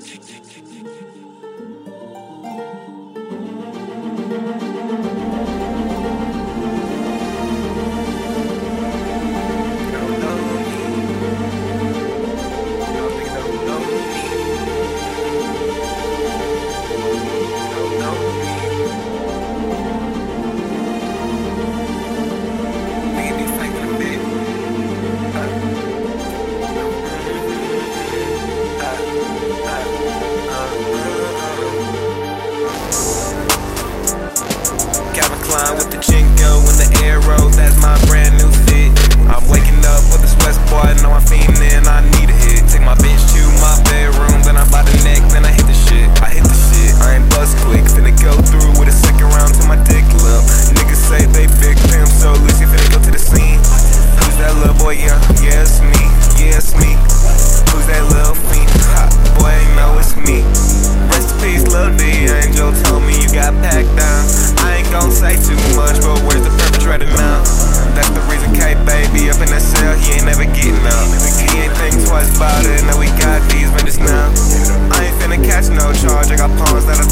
tick, tick. ain't never getting up. He ain't think twice about it, now we got these minutes now. I ain't finna catch no charge, I got pawns that are